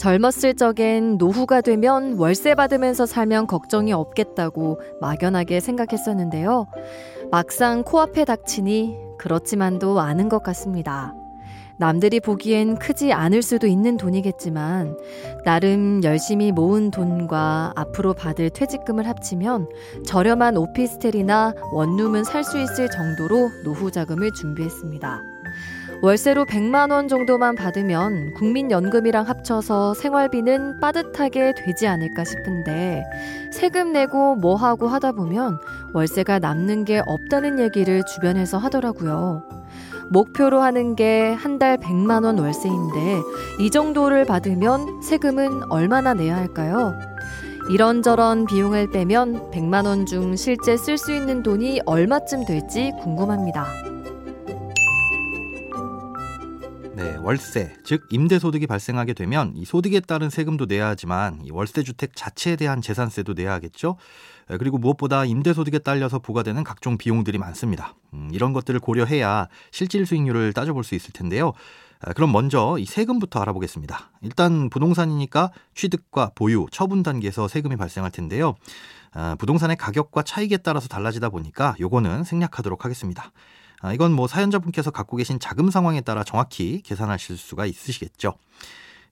젊었을 적엔 노후가 되면 월세 받으면서 살면 걱정이 없겠다고 막연하게 생각했었는데요. 막상 코앞에 닥치니 그렇지만도 않은 것 같습니다. 남들이 보기엔 크지 않을 수도 있는 돈이겠지만 나름 열심히 모은 돈과 앞으로 받을 퇴직금을 합치면 저렴한 오피스텔이나 원룸은 살 수 있을 정도로 노후 자금을 준비했습니다. 월세로 100만 원 정도만 받으면 국민연금이랑 합쳐서 생활비는 빠듯하게 되지 않을까 싶은데 세금 내고 뭐 하고 하다 보면 월세가 남는 게 없다는 얘기를 주변에서 하더라고요. 목표로 하는 게 한 달 100만 원 월세인데 이 정도를 받으면 세금은 얼마나 내야 할까요? 이런저런 비용을 빼면 100만 원 중 실제 쓸 수 있는 돈이 얼마쯤 될지 궁금합니다. 네, 월세, 즉 임대소득이 발생하게 되면 이 소득에 따른 세금도 내야 하지만 이 월세 주택 자체에 대한 재산세도 내야 하겠죠. 그리고 무엇보다 임대소득에 딸려서 부과되는 각종 비용들이 많습니다. 음, 이런 것들을 고려해야 실질 수익률을 따져볼 수 있을 텐데요. 그럼 먼저 이 세금부터 알아보겠습니다. 일단 부동산이니까 취득과 보유, 처분 단계에서 세금이 발생할 텐데요. 부동산의 가격과 차익에 따라서 달라지다 보니까 요거는 생략하도록 하겠습니다. 아, 이건 뭐 사연자분께서 갖고 계신 자금 상황에 따라 정확히 계산하실 수가 있으시겠죠.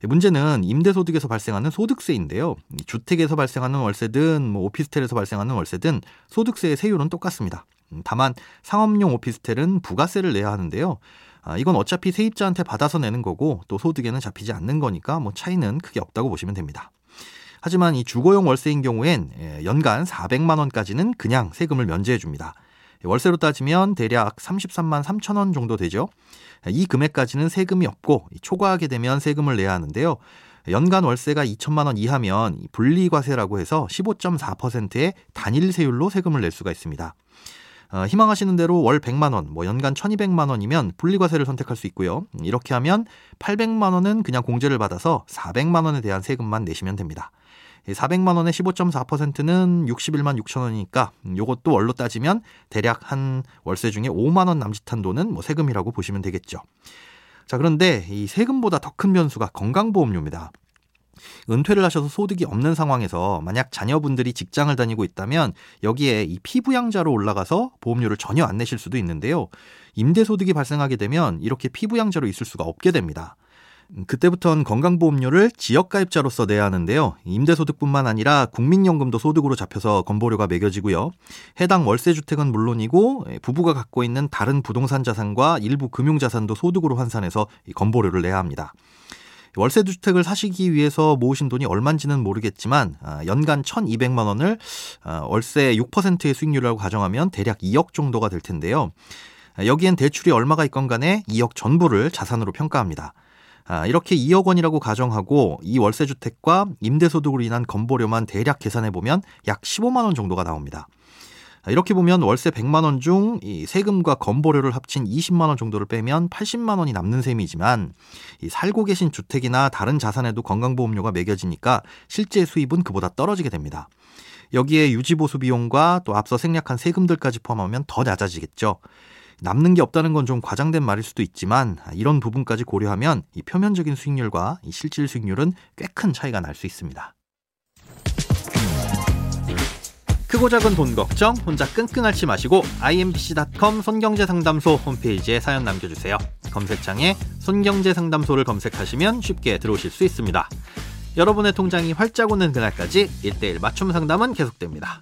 문제는 임대소득에서 발생하는 소득세인데요. 주택에서 발생하는 월세든 뭐 오피스텔에서 발생하는 월세든 소득세의 세율은 똑같습니다. 음, 다만 상업용 오피스텔은 부가세를 내야 하는데요. 아, 이건 어차피 세입자한테 받아서 내는 거고 또 소득에는 잡히지 않는 거니까 뭐 차이는 크게 없다고 보시면 됩니다. 하지만 이 주거용 월세인 경우엔 예, 연간 400만 원까지는 그냥 세금을 면제해 줍니다. 월세로 따지면 대략 33만 3천 원 정도 되죠. 이 금액까지는 세금이 없고 초과하게 되면 세금을 내야 하는데요. 연간 월세가 2천만 원 이하면 분리과세라고 해서 15.4%의 단일 세율로 세금을 낼 수가 있습니다. 어, 희망하시는 대로 월 100만 원, 뭐 연간 1200만 원이면 분리과세를 선택할 수 있고요. 이렇게 하면 800만 원은 그냥 공제를 받아서 400만 원에 대한 세금만 내시면 됩니다. 400만 원의 15.4%는 61만 6천 원이니까 요것도 월로 따지면 대략 한 월세 중에 5만 원 남짓한 돈은 뭐 세금이라고 보시면 되겠죠. 자, 그런데 이 세금보다 더 큰 변수가 건강보험료입니다. 은퇴를 하셔서 소득이 없는 상황에서 만약 자녀분들이 직장을 다니고 있다면 여기에 이 피부양자로 올라가서 보험료를 전혀 안 내실 수도 있는데요. 임대소득이 발생하게 되면 이렇게 피부양자로 있을 수가 없게 됩니다. 음, 그때부터는 건강보험료를 지역가입자로서 내야 하는데요. 임대소득뿐만 아니라 국민연금도 소득으로 잡혀서 건보료가 매겨지고요. 해당 월세주택은 물론이고 예, 부부가 갖고 있는 다른 부동산 자산과 일부 금융자산도 소득으로 환산해서 건보료를 내야 합니다. 월세 주택을 사시기 위해서 모으신 돈이 얼마인지는 모르겠지만 아, 연간 1,200만 원을 아, 월세 6%의 수익률이라고 가정하면 대략 2억 정도가 될 텐데요. 여기엔 대출이 얼마가 있건 간에 2억 전부를 자산으로 평가합니다. 아, 이렇게 2억 원이라고 가정하고 이 월세 주택과 임대소득으로 인한 건보료만 대략 계산해 보면 약 15만 원 정도가 나옵니다. 아, 이렇게 보면 월세 100만 원중이 세금과 건보료를 합친 20만 원 정도를 빼면 80만 원이 남는 셈이지만 이 살고 계신 주택이나 다른 자산에도 건강보험료가 매겨지니까 실제 수입은 그보다 떨어지게 됩니다. 여기에 유지보수 비용과 또 앞서 생략한 세금들까지 포함하면 더 낮아지겠죠. 남는 게 없다는 건 좀 과장된 말일 수도 있지만 이런 부분까지 고려하면 이 표면적인 수익률과 이 실질 수익률은 꽤 큰 차이가 날 수 있습니다. 크고 작은 돈 걱정 혼자 끙끙 앓지 마시고 imbc.com 손경제상담소 홈페이지에 사연 남겨주세요. 검색창에 손경제상담소를 검색하시면 쉽게 들어오실 수 있습니다. 여러분의 통장이 활짝 오는 그날까지 1대1 맞춤 상담은 계속됩니다.